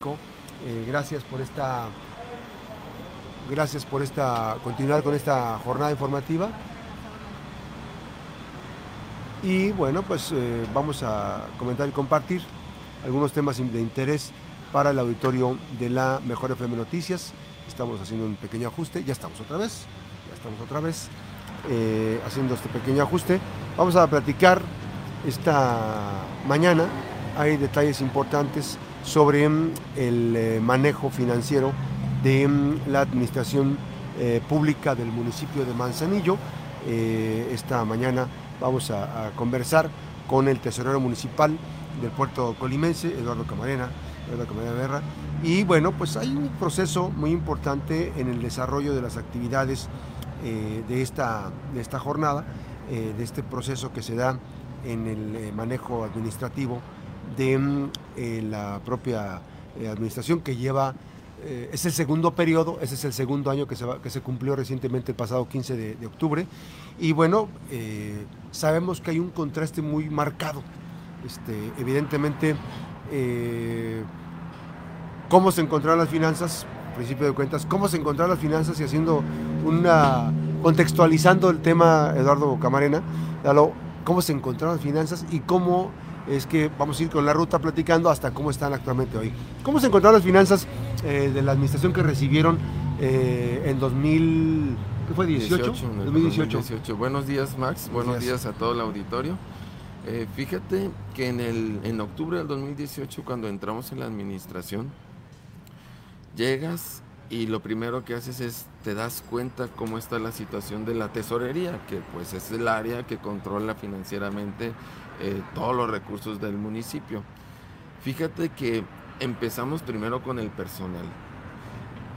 Eh, gracias por esta gracias por esta continuar con esta jornada informativa. Y bueno pues eh, vamos a comentar y compartir algunos temas de interés para el auditorio de la Mejor FM Noticias. Estamos haciendo un pequeño ajuste. Ya estamos otra vez ya estamos otra vez eh, haciendo este pequeño ajuste. Vamos a platicar esta mañana. Hay detalles importantes sobre mm, el eh, manejo financiero de mm, la administración eh, pública del municipio de Manzanillo. Eh, esta mañana vamos a, conversar con el tesorero municipal del puerto colimense, Eduardo Camarena, Eduardo Camarena Guerra. Y bueno, pues hay un proceso muy importante en el desarrollo de las actividades de, esta, de esta jornada, de este proceso que se da en el manejo administrativo de mm, eh, la propia eh, administración que lleva, eh, es el segundo periodo, ese es el segundo año que se, que se cumplió recientemente el pasado 15 de, octubre. Y bueno, sabemos que hay un contraste muy marcado. Este, evidentemente, cómo se encontraron las finanzas, principio de cuentas, cómo se encontraron las finanzas y haciendo una, contextualizando el tema, Eduardo Camarena, cómo se encontraron las finanzas y cómo es que vamos a ir con la ruta platicando hasta cómo están actualmente hoy. ¿Cómo se encontraron las finanzas eh, de la administración que recibieron eh, en 2000, ¿qué fue? 18, 2018. Buenos días Max, buenos días. a todo el auditorio. Eh, fíjate que en, el, en octubre del 2018 cuando entramos en la administración, llegas y lo primero que haces es te das cuenta cómo está la situación de la tesorería, que pues es el área que controla financieramente eh, todos los recursos del municipio. Fíjate que empezamos primero con el personal.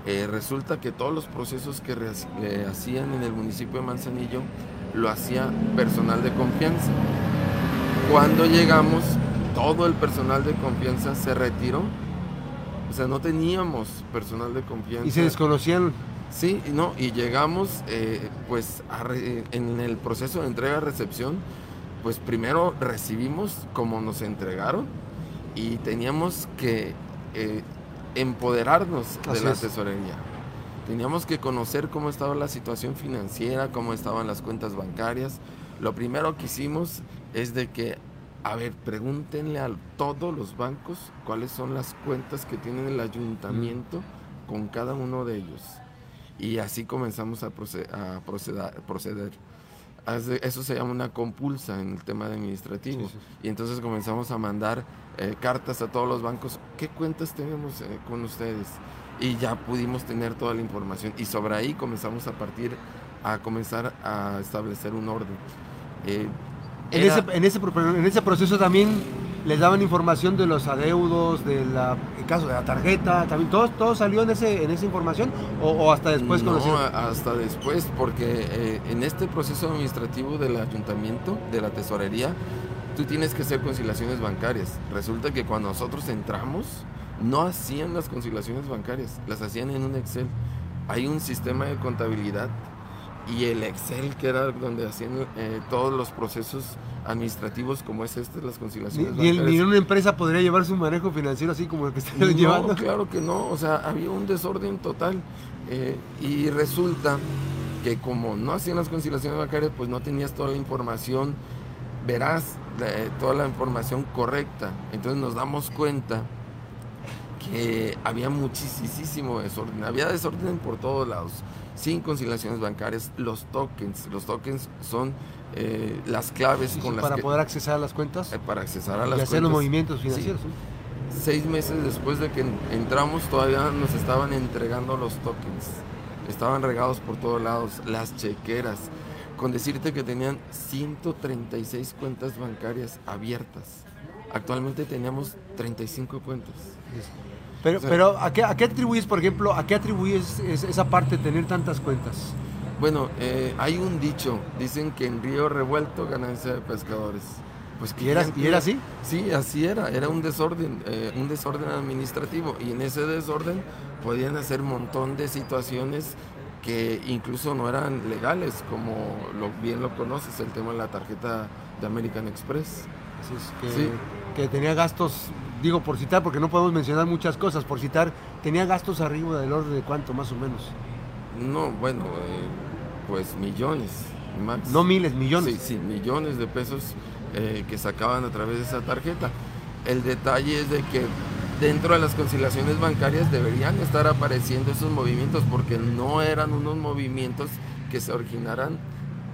Eh, resulta que todos los procesos que hacían en el municipio de Manzanillo lo hacía personal de confianza. Cuando llegamos, todo el personal de confianza se retiró. O sea, no teníamos personal de confianza. ¿Y se desconocían? Sí, no, y llegamos eh, pues en el proceso de entrega-recepción pues primero recibimos como nos entregaron y teníamos que eh, empoderarnos de la tesorería. Teníamos que conocer cómo estaba la situación financiera, cómo estaban las cuentas bancarias. Lo primero que hicimos es de que, a ver, pregúntenle a todos los bancos cuáles son las cuentas que tienen el ayuntamiento con cada uno de ellos. Y así comenzamos a, proceder eso se llama una compulsa en el tema administrativo. Y entonces comenzamos a mandar eh, cartas a todos los bancos, ¿qué cuentas tenemos eh, con ustedes? Y ya pudimos tener toda la información. Y sobre ahí comenzamos a partir, a comenzar a establecer un orden. Eh, en, ese, en, ese, en ese proceso también les daban información de los adeudos, del caso de la tarjeta, también todo, todo salió en ese en esa información o, hasta después no, hasta después porque eh, en este proceso administrativo del ayuntamiento, de la tesorería, tú tienes que hacer conciliaciones bancarias. Resulta que cuando nosotros entramos no hacían las conciliaciones bancarias, las hacían en un Excel. Hay un sistema de contabilidad y el Excel, que era donde hacían eh, todos los procesos administrativos como es este, las conciliaciones. Ni, ni, una empresa podría llevar su manejo financiero así como el que está no, llevando. Claro que no, o sea, había un desorden total eh, y resulta que como no hacían las conciliaciones bancarias, pues no tenías toda la información verás toda la información correcta. Entonces nos damos cuenta que había muchísimo desorden, había desorden por todos lados sin conciliaciones bancarias, los tokens. Los tokens son eh, las claves con las para poder accesar a las cuentas. Eh, para accesar a las y hacer los movimientos financieros. Seis meses después de que entramos todavía nos estaban entregando los tokens. Estaban regados por todos lados, las chequeras. Con decirte que tenían 136 cuentas bancarias abiertas. Actualmente teníamos 35 cuentas. Pero, pero ¿a, qué, ¿a qué atribuyes, por ejemplo, a qué atribuyes esa parte de tener tantas cuentas? Bueno, eh, hay un dicho, dicen que en río revuelto ganancia de pescadores. Pues ¿Y era, ¿Y era así? Sí, así era, era un desorden, eh, un desorden administrativo y en ese desorden podían hacer un montón de situaciones que incluso no eran legales, como lo, bien lo conoces, el tema de la tarjeta de American Express. Así es, que, que tenía gastos digo por citar, porque no podemos mencionar muchas cosas, por citar, tenía gastos arriba del orden de cuánto más o menos. No, bueno, eh, pues millones, Max. No miles, millones. Sí, sí, millones de pesos eh, que sacaban a través de esa tarjeta. El detalle es de que dentro de las conciliaciones bancarias deberían estar apareciendo esos movimientos porque no eran unos movimientos que se originaran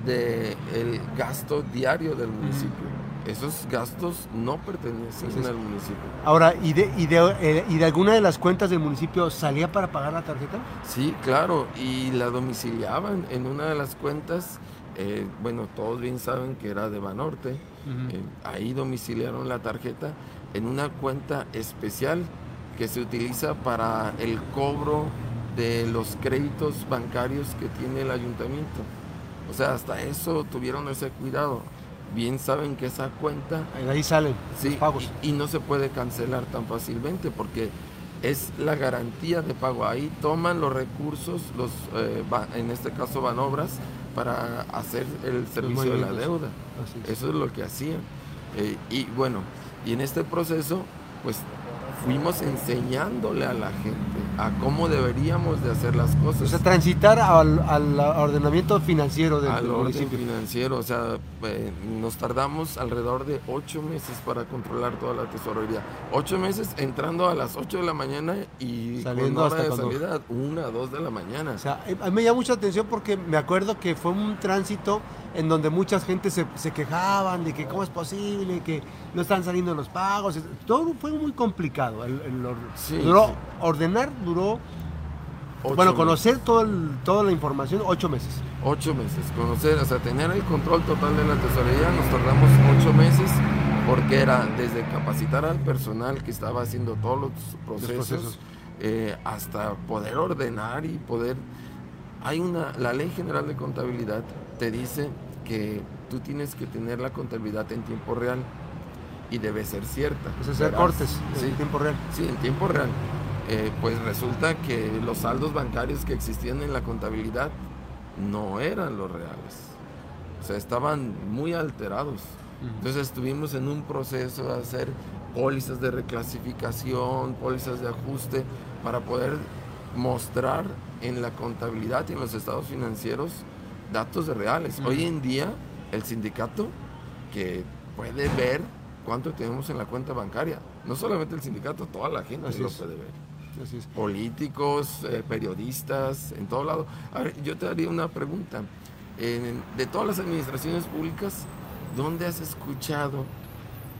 del gasto diario del municipio. Esos gastos no pertenecen al municipio. Ahora, ¿y de, y, de, eh, ¿y de alguna de las cuentas del municipio salía para pagar la tarjeta? Sí, claro, y la domiciliaban en una de las cuentas. Eh, bueno, todos bien saben que era de Banorte. Eh, ahí domiciliaron la tarjeta en una cuenta especial que se utiliza para el cobro de los créditos bancarios que tiene el ayuntamiento. O sea, hasta eso tuvieron ese cuidado. Bien saben que esa cuenta... Ahí salen sí, pagos. Y, no se puede cancelar tan fácilmente porque es la garantía de pago. Ahí toman los recursos, los eh, en este caso van obras, para hacer el servicio de la deuda. Eso es lo que hacían. Eh, y bueno, y en este proceso, pues fuimos enseñándole a la gente a cómo deberíamos de hacer las cosas. O sea, transitar al, ordenamiento financiero del al municipio. financiero, o sea, eh, nos tardamos alrededor de ocho meses para controlar toda la tesorería. Ocho meses entrando a las ocho de la mañana y saliendo hora de salida una, dos de la mañana. O sea, a mí me llama mucha atención porque me acuerdo que fue un tránsito en donde mucha gente se, se quejaban de que cómo es posible, que no están saliendo los pagos. Todo fue muy complicado. El, duró, Ordenar duró, bueno, conocer todo toda la información, ocho meses. Ocho meses, conocer, o sea, tener el control total de la tesorería, nos tardamos ocho meses porque era desde capacitar al personal que estaba haciendo todos los procesos, eh, hasta poder ordenar y poder... Hay una, la ley general de contabilidad te dice que tú tienes que tener la contabilidad en tiempo real y debe ser cierta. Es hacer cortes en tiempo real. Sí, en tiempo real. Eh, pues resulta que los saldos bancarios que existían en la contabilidad no eran los reales. O sea, estaban muy alterados. Entonces estuvimos en un proceso de hacer pólizas de reclasificación, pólizas de ajuste, para poder mostrar en la contabilidad y en los estados financieros datos reales. Hoy en día, el sindicato que puede ver cuánto tenemos en la cuenta bancaria, no solamente el sindicato, toda la gente lo puede ver. Políticos, eh, periodistas, en todo lado. A ver, yo te haría una pregunta. de todas las administraciones públicas, ¿dónde has escuchado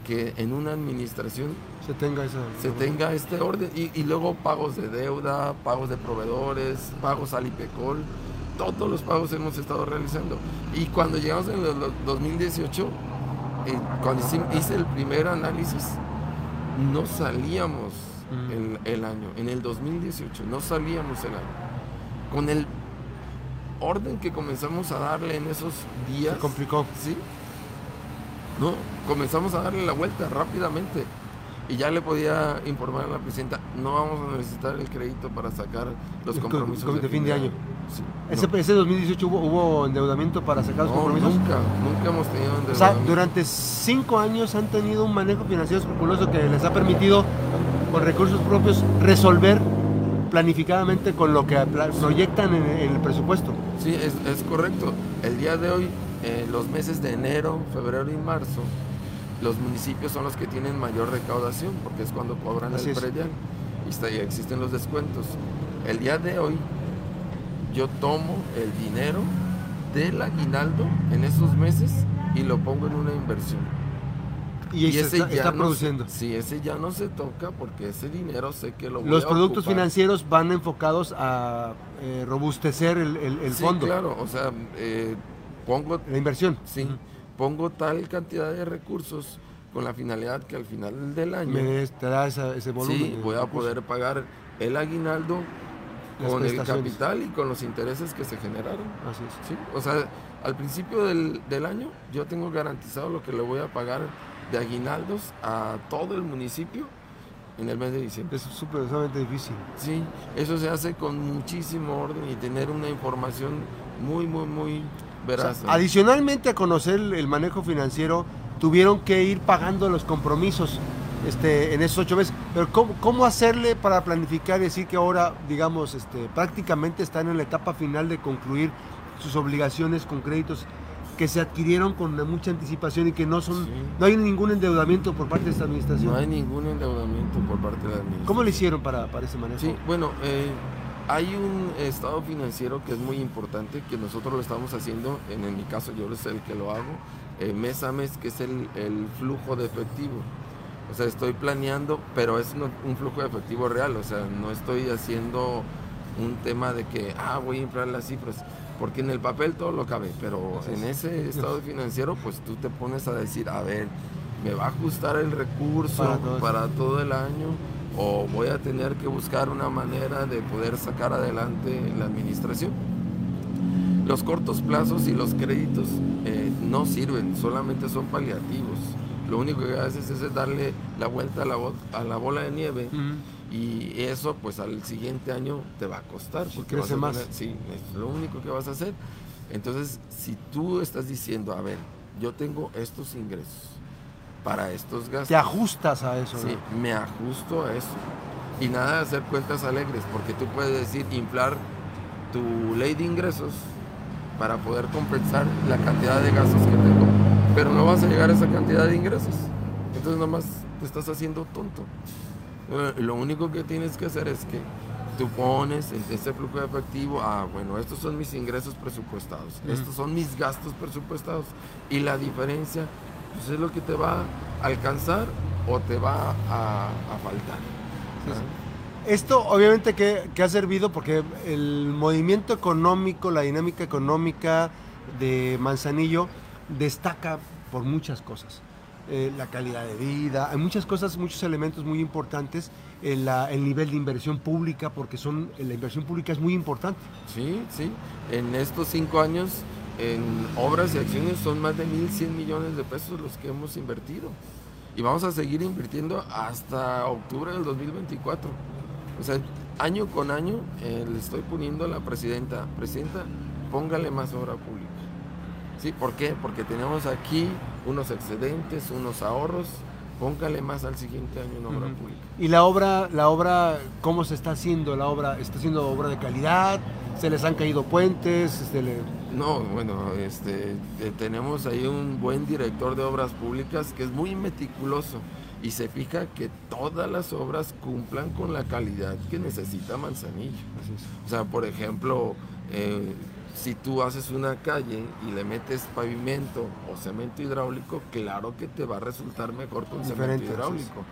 que en una administración se tenga, se tenga este orden? Y, y, luego pagos de deuda, pagos de proveedores, pagos al IPECOL todos los pagos hemos estado realizando. Y cuando llegamos en el 2018, eh, cuando hice el primer análisis, no salíamos mm. el, año. En el 2018 no salíamos el año. Con el orden que comenzamos a darle en esos días. Se complicó. Sí. No, comenzamos a darle la vuelta rápidamente y ya le podía informar a la presidenta, no vamos a necesitar el crédito para sacar los compromisos de, fin de año. ¿Ese, ¿Ese, 2018 hubo, endeudamiento para sacar los compromisos? Nunca, nunca hemos tenido endeudamiento. O sea, durante cinco años han tenido un manejo financiero escrupuloso que les ha permitido, con recursos propios, resolver planificadamente con lo que proyectan en, el presupuesto. Sí, es, es, correcto. El día de hoy, eh, los meses de enero, febrero y marzo, los municipios son los que tienen mayor recaudación porque es cuando cobran el predial y, está, y existen los descuentos. El día de hoy yo tomo el dinero del aguinaldo en esos meses y lo pongo en una inversión. Y, ese está, ya produciendo. sí, ese ya no se toca porque ese dinero sé que lo voy Los productos financieros van enfocados a eh, robustecer el, el, sí, fondo. claro, o sea, eh, pongo... La inversión. Sí pongo tal cantidad de recursos con la finalidad que al final del año me ese volumen. Sí, voy a poder pagar el aguinaldo con el capital y con los intereses que se generaron. Así es. ¿Sí? O sea, al principio del, del, año yo tengo garantizado lo que le voy a pagar de aguinaldos a todo el municipio en el mes de diciembre. Es súper difícil. Sí, eso se hace con muchísimo orden y tener una información muy, muy, muy adicionalmente a conocer el manejo financiero, tuvieron que ir pagando los compromisos este, en esos ocho meses. Pero ¿cómo, ¿cómo, hacerle para planificar y decir que ahora, digamos, este, prácticamente están en la etapa final de concluir sus obligaciones con créditos que se adquirieron con mucha anticipación y que no son, no hay ningún endeudamiento por parte de esta administración. No hay ningún endeudamiento por parte de la administración. ¿Cómo le hicieron para, para ese manejo? Sí, bueno, eh, hay un estado financiero que es muy importante, que nosotros lo estamos haciendo, en, mi caso yo soy el que lo hago, eh, mes a mes, que es el, el, flujo de efectivo. O sea, estoy planeando, pero es un flujo de efectivo real, o sea, no estoy haciendo un tema de que, ah, voy a inflar las cifras porque en el papel todo lo cabe, pero en ese estado financiero pues tú te pones a decir, a ver, ¿me va a ajustar el recurso para todo, el año? ¿O voy a tener que buscar una manera de poder sacar adelante la administración? Los cortos plazos y los créditos eh, no sirven, solamente son paliativos. Lo único que haces es darle la vuelta a la, a la bola de nieve y eso pues al siguiente año te va a costar. porque crece más. sí, es lo único que vas a hacer. Entonces, si tú estás diciendo, a ver, yo tengo estos ingresos para estos gastos. Te ajustas a eso. Sí, me ajusto a eso. Y nada de hacer cuentas alegres, porque tú puedes decir, inflar tu ley de ingresos para poder compensar la cantidad de gastos que tengo, pero no vas a llegar a esa cantidad de ingresos. Entonces nomás te estás haciendo tonto. Lo único que tienes que hacer es que tú pones ese flujo de efectivo, ah, bueno, estos son mis ingresos presupuestados, estos son mis gastos presupuestados. Y la diferencia, pues es lo que te va a alcanzar o te va a, faltar. Esto obviamente que, que, ha servido porque el movimiento económico, la dinámica económica de Manzanillo destaca por muchas cosas. Eh, la calidad de vida, hay muchas cosas, muchos elementos muy importantes, el, el nivel de inversión pública, porque son, la inversión pública es muy importante. Sí, sí, en estos cinco años en obras y acciones son más de 1.100 millones de pesos los que hemos invertido. Y vamos a seguir invirtiendo hasta octubre del 2024. O sea, año con año eh, le estoy poniendo a la presidenta, presidenta, póngale más obra pública. ¿Sí? ¿Por qué? Porque tenemos aquí unos excedentes, unos ahorros, póngale más al siguiente año en obra pública. ¿Y la obra, la obra, cómo se está haciendo? ¿La obra está siendo obra de calidad? ¿Se les han caído puentes? Este, no, bueno, este, eh, tenemos ahí un buen director de obras públicas que es muy meticuloso y se fija que todas las obras cumplan con la calidad que necesita Manzanillo. O sea, por ejemplo, eh, si tú haces una calle y le metes pavimento o cemento hidráulico, claro que te va a resultar mejor con cemento hidráulico.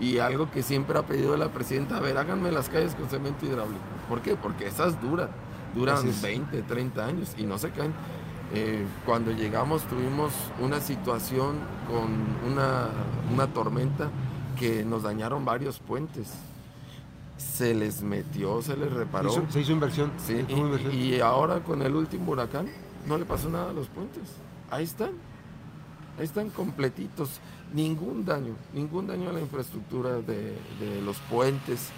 Y algo que siempre ha pedido la presidenta, a ver, háganme las calles con cemento hidráulico. ¿Por qué? Porque esas duran, duran 20, 30 años y no se caen. Eh, cuando llegamos tuvimos una situación con una, una tormenta que nos dañaron varios puentes se les metió, se les reparó. se hizo inversión. Sí, y, ahora con el último huracán no le pasó nada a los puentes. Ahí están. Ahí están completitos. Ningún daño, ningún daño a la infraestructura de, los puentes.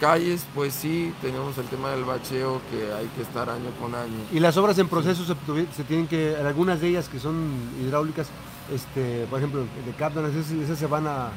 Calles, pues sí, tenemos el tema del bacheo que hay que estar año con año. Y las obras en proceso se, tienen que, algunas de ellas que son hidráulicas, este, por ejemplo, de Cárdenas, esas se van a,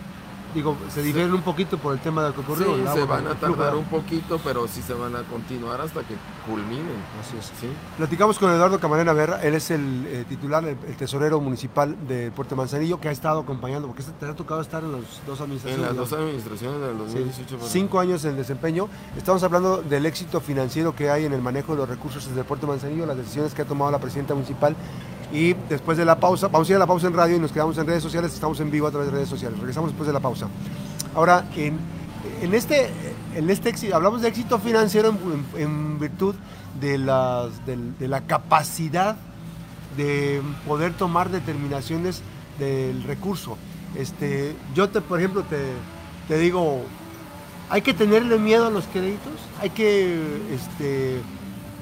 digo, se difieren un poquito por el tema del que ocurrió. Sí, se van a tardar un poquito, pero sí se van a continuar hasta que culminen. Así es. ¿Sí? Platicamos con Eduardo Camarena Verra, él es el eh, titular, el, tesorero municipal de Puerto Manzanillo, que ha estado acompañando, porque te ha tocado estar en las dos administraciones. En las dos administraciones del 2018. Cinco años en desempeño. Estamos hablando del éxito financiero que hay en el manejo de los recursos desde Puerto Manzanillo, las decisiones que ha tomado la presidenta municipal y después de la pausa, vamos a ir a la pausa en radio y nos quedamos en redes sociales, estamos en vivo a través de redes sociales. Regresamos después de la pausa. Ahora, en, en este, en este éxito, hablamos de éxito financiero en, virtud de, las, de, la capacidad de poder tomar determinaciones del recurso. Este, yo, te, por ejemplo, te, te digo, hay que tenerle miedo a los créditos, hay que este,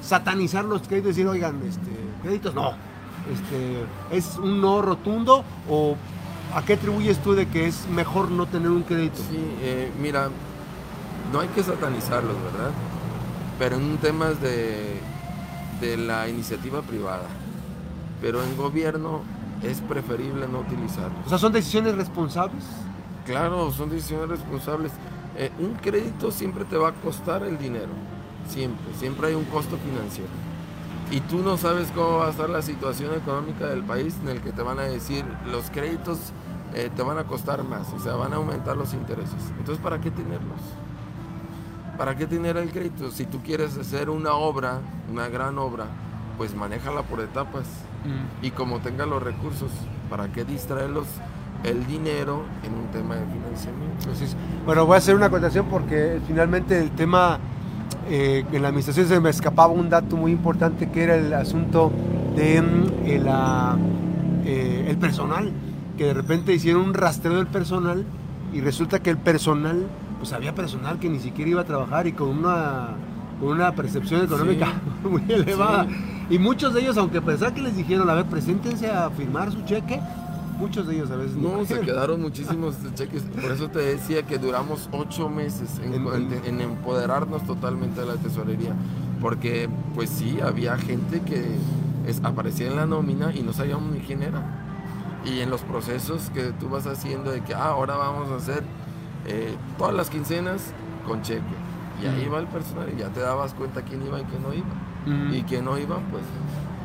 satanizar los créditos y decir, oigan, este, créditos no este, ¿Es un no rotundo o a qué atribuyes tú de que es mejor no tener un crédito? Sí, eh, mira, no hay que satanizarlos, ¿verdad? Pero en temas de, de la iniciativa privada. Pero en gobierno es preferible no utilizarlos. O sea, ¿son decisiones responsables? Claro, son decisiones responsables. Eh, un crédito siempre te va a costar el dinero, siempre, siempre hay un costo financiero. Y tú no sabes cómo va a estar la situación económica del país en el que te van a decir los créditos eh, te van a costar más, o sea, van a aumentar los intereses. Entonces, ¿para qué tenerlos? ¿Para qué tener el crédito? Si tú quieres hacer una obra, una gran obra, pues manéjala por etapas. Mm. Y como tenga los recursos, ¿para qué distraerlos el dinero en un tema de financiamiento? bueno, voy a hacer una acotación porque finalmente el tema, eh, en la administración se me escapaba un dato muy importante que era el asunto de mm, eh, la, eh, el personal, que de repente hicieron un rastreo del personal y resulta que el personal pues había personal que ni siquiera iba a trabajar y con una, con una percepción económica muy elevada. Y muchos de ellos, aunque pensaba que les dijeron, a ver, preséntense a firmar su cheque, muchos de ellos a veces no. se quedaron muchísimos cheques. Por eso te decía que duramos ocho meses en, empoderarnos totalmente de la tesorería. Porque, pues sí, había gente que aparecía en la nómina y no sabíamos ni quién era. Y en los procesos que tú vas haciendo de que ah, ahora vamos a hacer eh, todas las quincenas con cheque. Y ahí va el personal y ya te dabas cuenta quién iba y quién no iba. Y quién no iba, pues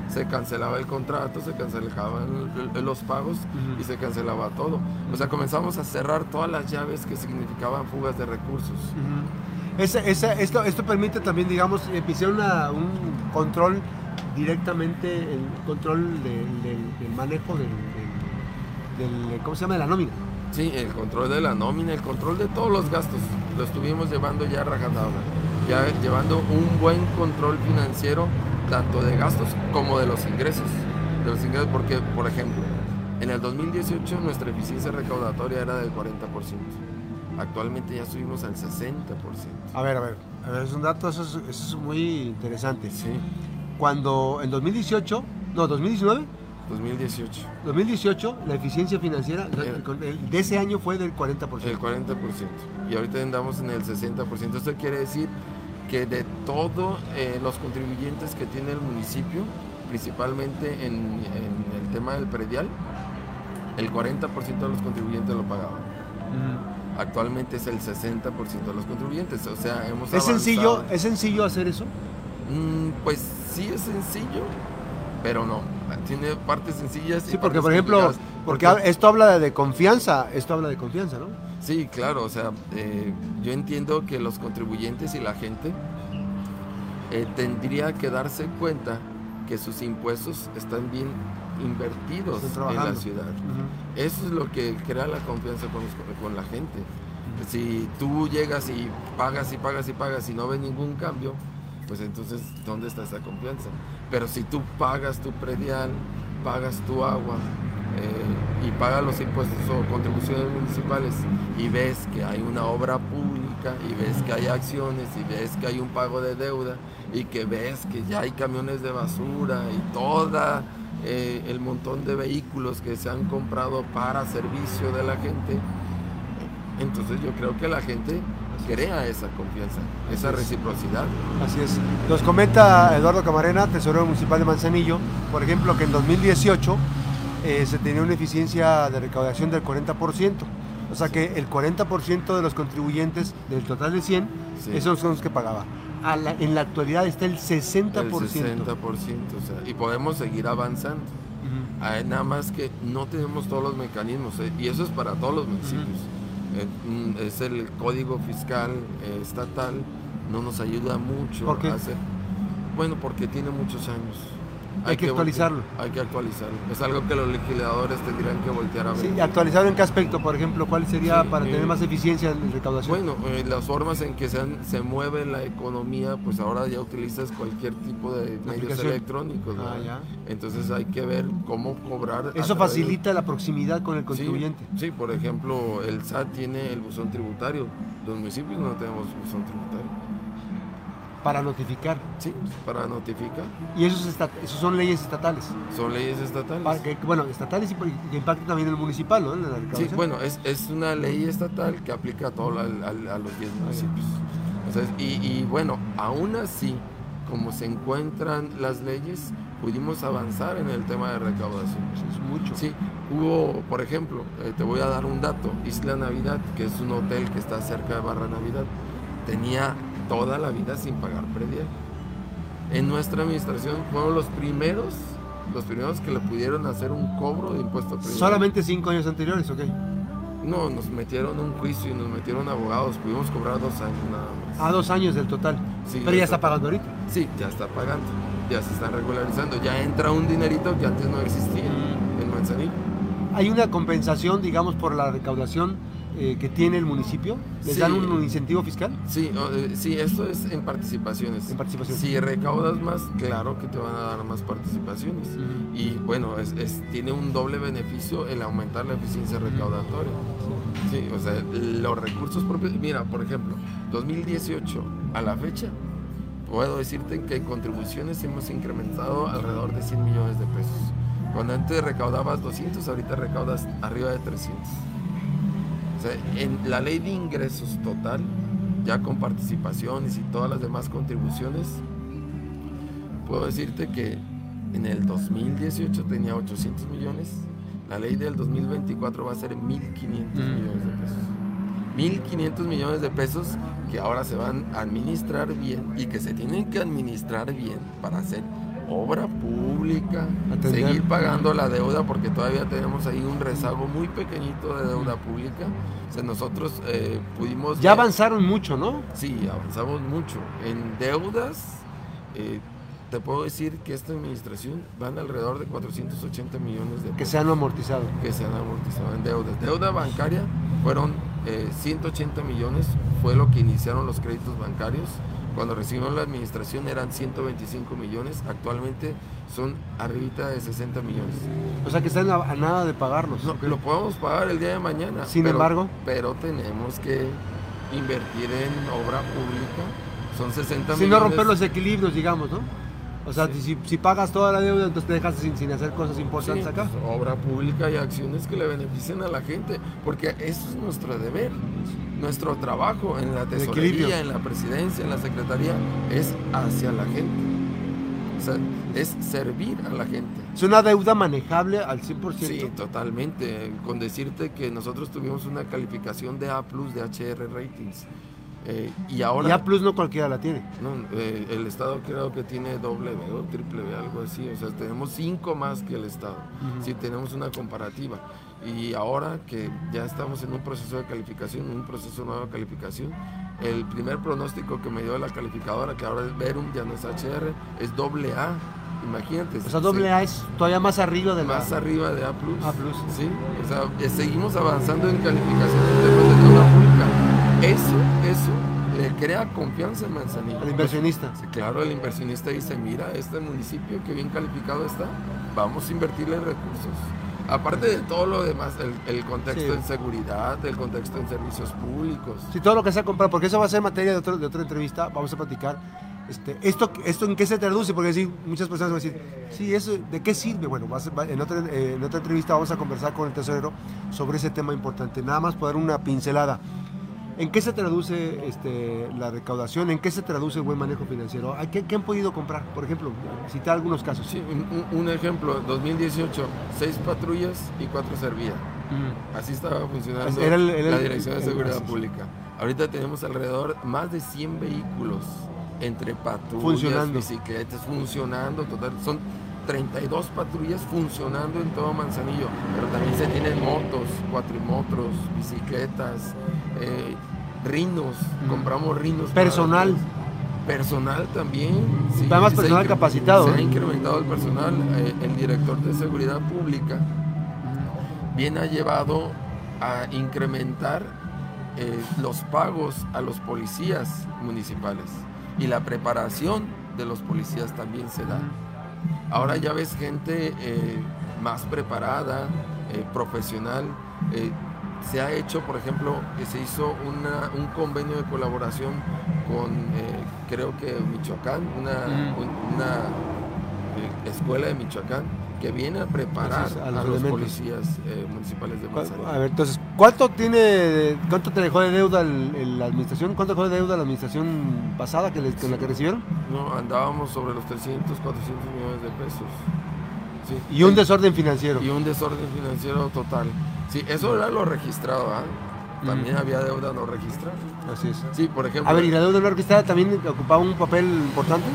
se cancelaba el contrato, se cancelaban los pagos y se cancelaba todo. O sea, comenzamos a cerrar todas las llaves que significaban fugas de recursos. esto, esto permite también, digamos, empezar un control directamente, el control del, manejo del, del, ¿cómo se llama?, de la nómina. Sí, el control de la nómina, el control de todos los gastos, lo estuvimos llevando ya rajatabla, ya llevando un buen control financiero, tanto de gastos como de los ingresos. De los ingresos porque, por ejemplo, en el 2018 nuestra eficiencia recaudatoria era del 40%. Actualmente ya subimos al 60%. A ver, a ver, a ver es un dato, eso es, eso es muy interesante. Sí. Cuando en 2018, no, 2019, 2018. 2018, la eficiencia financiera de ese año fue del 40%. El 40%. Y ahorita andamos en el 60%. Esto quiere decir que de todos eh, los contribuyentes que tiene el municipio, principalmente en, el tema del predial, el 40% de los contribuyentes lo pagaban. Actualmente es el 60% de los contribuyentes. O sea, hemos ¿Es sencillo, ¿Es sencillo hacer eso? Mm, pues sí es sencillo, pero no. Tiene partes sencillas. Sí, porque por ejemplo, porque, esto habla de confianza, esto habla de confianza, ¿no? Sí, claro, o sea, eh, yo entiendo que los contribuyentes y la gente eh, tendría que darse cuenta que sus impuestos están bien invertidos en la ciudad. Eso es lo que crea la confianza con, la gente. Si tú llegas y pagas y pagas y pagas y no ves ningún cambio, pues entonces, ¿dónde está esa confianza? Pero si tú pagas tu predial, pagas tu agua eh, y pagas los impuestos o contribuciones municipales y ves que hay una obra pública y ves que hay acciones y ves que hay un pago de deuda y que ves que ya hay camiones de basura y toda eh, el montón de vehículos que se han comprado para servicio de la gente, entonces yo creo que la gente crea esa confianza, esa reciprocidad. Así es. Nos comenta Eduardo Camarena, tesorero municipal de Manzanillo, por ejemplo, que en 2018 eh, se tenía una eficiencia de recaudación del 40%. O sea que el 40% de los contribuyentes del total de 100, esos son los que pagaba. en la actualidad está el 60%. El 60%, o sea, y podemos seguir avanzando. nada más que no tenemos todos los mecanismos, eh, y eso es para todos los municipios. Eh, mm, es el código fiscal eh, estatal, no nos ayuda mucho ¿Por qué? a hacer. Bueno, porque tiene muchos años. Hay, que, actualizarlo. Hay que actualizarlo. Es algo que los legisladores tendrían que voltear a ver. Sí, actualizarlo en qué aspecto, por ejemplo, ¿cuál sería para tener eh, más eficiencia en recaudación? Bueno, las formas en que se, se, mueve la economía, pues ahora ya utilizas cualquier tipo de medios electrónicos. Ah, Entonces hay que ver cómo cobrar. Eso facilita la proximidad con el contribuyente. Sí, por ejemplo, el SAT tiene el buzón tributario. Los municipios no tenemos buzón tributario. Para notificar. Sí, para notificar. ¿Y esos, esos son leyes estatales? Son leyes estatales. bueno, estatales y que impactan también el municipal, ¿no? sí, bueno, es, es, una ley estatal que aplica a, todo, a, los 10 municipios. y, y, bueno, aún así, como se encuentran las leyes, pudimos avanzar en el tema de recaudación. Es mucho. Sí, hubo, por ejemplo, eh, te voy a dar un dato, Isla Navidad, que es un hotel que está cerca de Barra Navidad, tenía toda la vida sin pagar predial. En nuestra administración fueron los primeros, los primeros que le pudieron hacer un cobro de impuesto predial. Solamente cinco años anteriores, ok. No, nos metieron un juicio y nos metieron abogados, pudimos cobrar dos años nada más. Ah, dos años del total. Sí, Pero ya está pagando ahorita. Sí, ya está pagando, ya se están regularizando, ya entra un dinerito que antes no existía en Manzanillo. ¿Hay una compensación, digamos, por la recaudación eh, que tiene el municipio? ¿Les Sí. dan un incentivo fiscal? Sí, eh, sí, esto es en participaciones. En participación. Si recaudas más, claro que te van a dar más participaciones. Y bueno, es, es- tiene un doble beneficio el aumentar la eficiencia recaudatoria. Sí, o sea, los recursos propios. Mira, por ejemplo, 2018 a la fecha, puedo decirte que en contribuciones hemos incrementado alrededor de 100 millones de pesos. Cuando antes recaudabas 200, ahorita recaudas arriba de 300. O sea, en la ley de ingresos total, ya con participaciones y todas las demás contribuciones, puedo decirte que en el 2018 tenía 800 millones, la ley del 2024 va a ser 1.500 millones de pesos. 1.500 millones de pesos que ahora se van a administrar bien y que se tienen que administrar bien para hacer obra pública, Atender. seguir pagando la deuda porque todavía tenemos ahí un rezago muy pequeñito de deuda pública. O sea, nosotros eh, pudimos... Ya avanzaron mucho, ¿no? Sí, avanzamos mucho. En deudas, eh, te puedo decir que esta administración van alrededor de 480 millones de Que pesos se han amortizado. que se han amortizado en deudas. Deuda bancaria fueron eh, 180 millones, fue lo que iniciaron los créditos bancarios. Cuando recibieron la administración eran 125 millones, actualmente son arribita de 60 millones. O sea que están a, a nada de pagarlos. No, Ok. lo podemos pagar el día de mañana. Sin pero- embargo. Pero tenemos que invertir en obra pública. Son 60 Sin no millones. romper los equilibrios, digamos, ¿no? O sea, Sí. si, si pagas toda la deuda, entonces te dejas sin, sin hacer cosas Sí, importantes acá. pues, obra pública y acciones que le beneficien a la gente, porque eso es nuestro deber, nuestro trabajo en la tesorería, en la presidencia, en la secretaría, es hacia la gente. O sea, es servir a la gente. Es una deuda manejable al 100%. Sí, totalmente. Con decirte que nosotros tuvimos una calificación de A plus de HR Ratings. Eh, y ahora Y A Plus no cualquiera la tiene. no, eh, el Estado creo que tiene doble B o triple B, algo así. O sea, tenemos cinco más que el Estado. Si tenemos una comparativa. Y ahora que ya estamos en un proceso de calificación, un proceso nuevo de calificación, el primer pronóstico que me dio la calificadora, que ahora es Verum, ya no es HR, es doble A. Imagínate. O sea, doble A es todavía más arriba de la... Más arriba de A+. A+. Sí, o sea, eh, seguimos avanzando en calificación Eso, eso le crea confianza en Manzanillo. al inversionista. Sí, claro, el inversionista dice, mira, este municipio que bien calificado está, vamos a invertirle recursos. Aparte de todo lo demás, el, el contexto Sí. en seguridad, el contexto en servicios públicos. Sí, todo lo que se ha comprado, porque eso va a ser materia de, otro- de otra entrevista, vamos a platicar. Este, esto, ¿Esto en qué se traduce? Porque decir, muchas personas van a decir, sí, eso, ¿de qué sirve? Bueno, va a ser- va- en, otra, eh, en otra entrevista vamos a conversar con el tesorero sobre ese tema importante. Nada más poder una pincelada. ¿En qué se traduce este, la recaudación? ¿En qué se traduce el buen manejo financiero? ¿A ¿Qué, qué han podido comprar? Por ejemplo, citar algunos casos. Sí, un, un- ejemplo, 2018, seis patrullas y cuatro servían. Mm. Así estaba funcionando Era el- era la el- Dirección de Seguridad. Pública. Ahorita tenemos alrededor más de 100 vehículos entre patrullas, Funcionando. bicicletas, funcionando total. Son 32 patrullas funcionando en todo Manzanillo, pero también se tienen motos, cuatrimotros, bicicletas, eh, rinos, Mm. compramos rinos. Personal. Personal también. sí, se ha personal incre- capacitado, Se ha ¿eh? incrementado el personal. eh, el director de Seguridad Pública bien ha llevado a incrementar eh, los pagos a los policías municipales y la preparación de los policías también se da. Ahora ya ves gente eh, más preparada, eh, profesional. Se ha hecho, por ejemplo, que se hizo una- un convenio de colaboración con, eh, creo que Michoacán, una, eh, escuela de Michoacán, que viene a preparar a a los policías eh, municipales de Manzanillo. A ver, entonces, ¿cuánto tiene, cuánto te dejó de deuda el- el- la administración? ¿Cuánto dejó de deuda la administración pasada que les- con la que recibieron? No, andábamos sobre los 300, 400 millones de pesos. Sí. Y un desorden financiero. Y un desorden financiero total. Sí, eso era lo registrado, ¿ah? También Mm. había deuda no registrada. Así es. Sí, por ejemplo, A ver, ¿y la deuda no registrada también ocupaba un papel importante?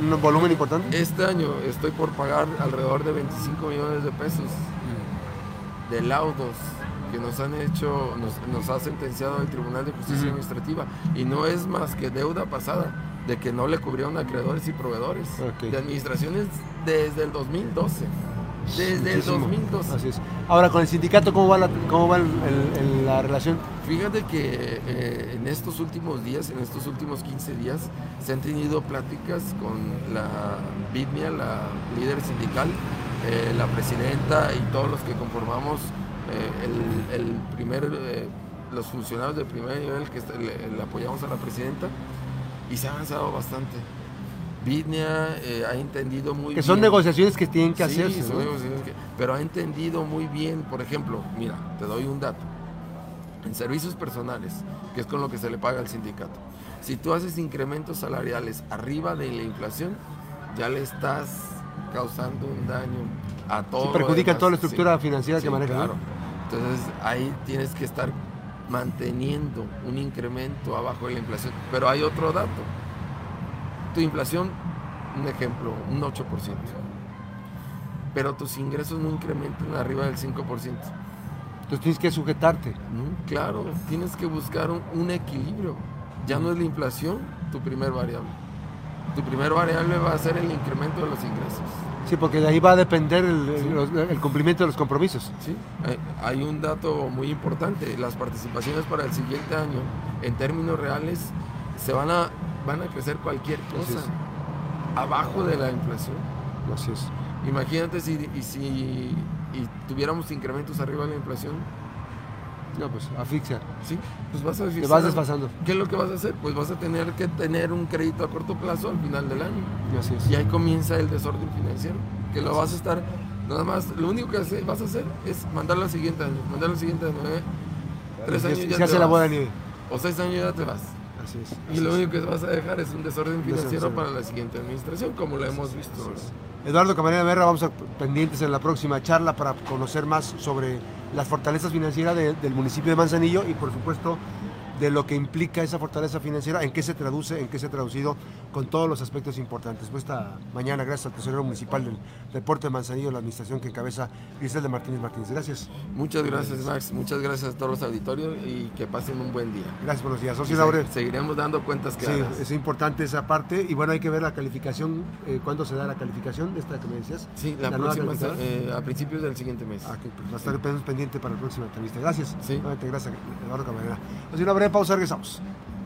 ¿Un volumen importante? este año estoy por pagar alrededor de 25 millones de pesos de laudos que nos han hecho, nos, nos ha sentenciado el Tribunal de Justicia. Administrativa. Y no es más que deuda pasada, de que no le cubrieron a acreedores y proveedores. De administraciones desde el 2012. Desde el Muchísimo. 2012. Así es. Ahora, con el sindicato, ¿cómo va la, cómo va el- el- el- la relación? Fíjate que eh, en estos últimos días, en estos últimos 15 días, se han tenido pláticas con la BIDMIA, la líder sindical, eh, la presidenta y todos los que conformamos eh, el, primer, los funcionarios de primer nivel que le apoyamos a la presidenta y se ha avanzado bastante. BIDMIA eh, ha entendido muy Que bien. son negociaciones que tienen que Sí, hacerse. son ¿no? negociaciones que- pero ha entendido muy bien, por ejemplo, mira, te doy un dato. En servicios personales, que es con lo que se le paga al sindicato, si tú haces incrementos salariales arriba de la inflación, ya le estás causando un daño a todo. Sí, perjudica toda la Sí, estructura financiera que maneja. Claro. Entonces ahí tienes que estar manteniendo un incremento abajo de la inflación. Pero hay otro dato. Tu inflación, un ejemplo, un 8%. Pero tus ingresos no incrementan arriba del 5%. Entonces tienes que sujetarte. ¿no? Claro, tienes que buscar un, un equilibrio. Ya no es la inflación tu primer variable. Tu primer variable va a ser el incremento de los ingresos. Sí, porque de ahí va a depender el, el- los- el cumplimiento de los compromisos. ¿sí? Hay, hay un dato muy importante. Las participaciones para el siguiente año, en términos reales, se van a, van a crecer cualquier cosa abajo de la inflación. Así es. Imagínate si, y si y tuviéramos incrementos arriba de la inflación, No, pues asfixia. ¿sí? Pues vas a Te fixar- vas desfasando. ¿Qué es lo que vas a hacer? Pues vas a tener que tener un crédito a corto plazo al final del año. Así es. Y ahí comienza el desorden financiero. Que lo vas a estar, nada más, lo único que vas a hacer es mandarlo al siguiente año. Mandarlo al siguiente año. ¿eh? Tres Se- años se ya te hace la vas. bola de nieve. O seis años ya te vas. Así es. Y lo único que vas a dejar es un desorden financiero Desorden. para la siguiente administración, como lo hemos visto. Eduardo Camarena Berra, vamos a estar pendientes en la próxima charla para conocer más sobre las fortalezas financieras de- del municipio de Manzanillo y por supuesto de lo que implica esa fortaleza financiera, en qué se traduce, en qué se ha traducido con todos los aspectos importantes. Pues esta mañana, gracias al tesorero municipal del deporte de Manzanillo, la administración que encabeza Griselda Martínez Martínez. Gracias. Muchas gracias, Max. Muchas gracias a todos los auditorios y que pasen un buen día. Gracias por los días. Socio Laure. seguiremos dando cuentas Sí, claras. es importante esa parte y bueno, hay que ver la calificación, eh, cuándo se da la calificación de esta que me decías. Sí, la, próxima, eh, a principios del siguiente mes. Ah, que pues, va a estar pendiente para la próxima entrevista. Gracias. Sí. Nuevamente, gracias, Eduardo Camarena. Una breve pausa, regresamos.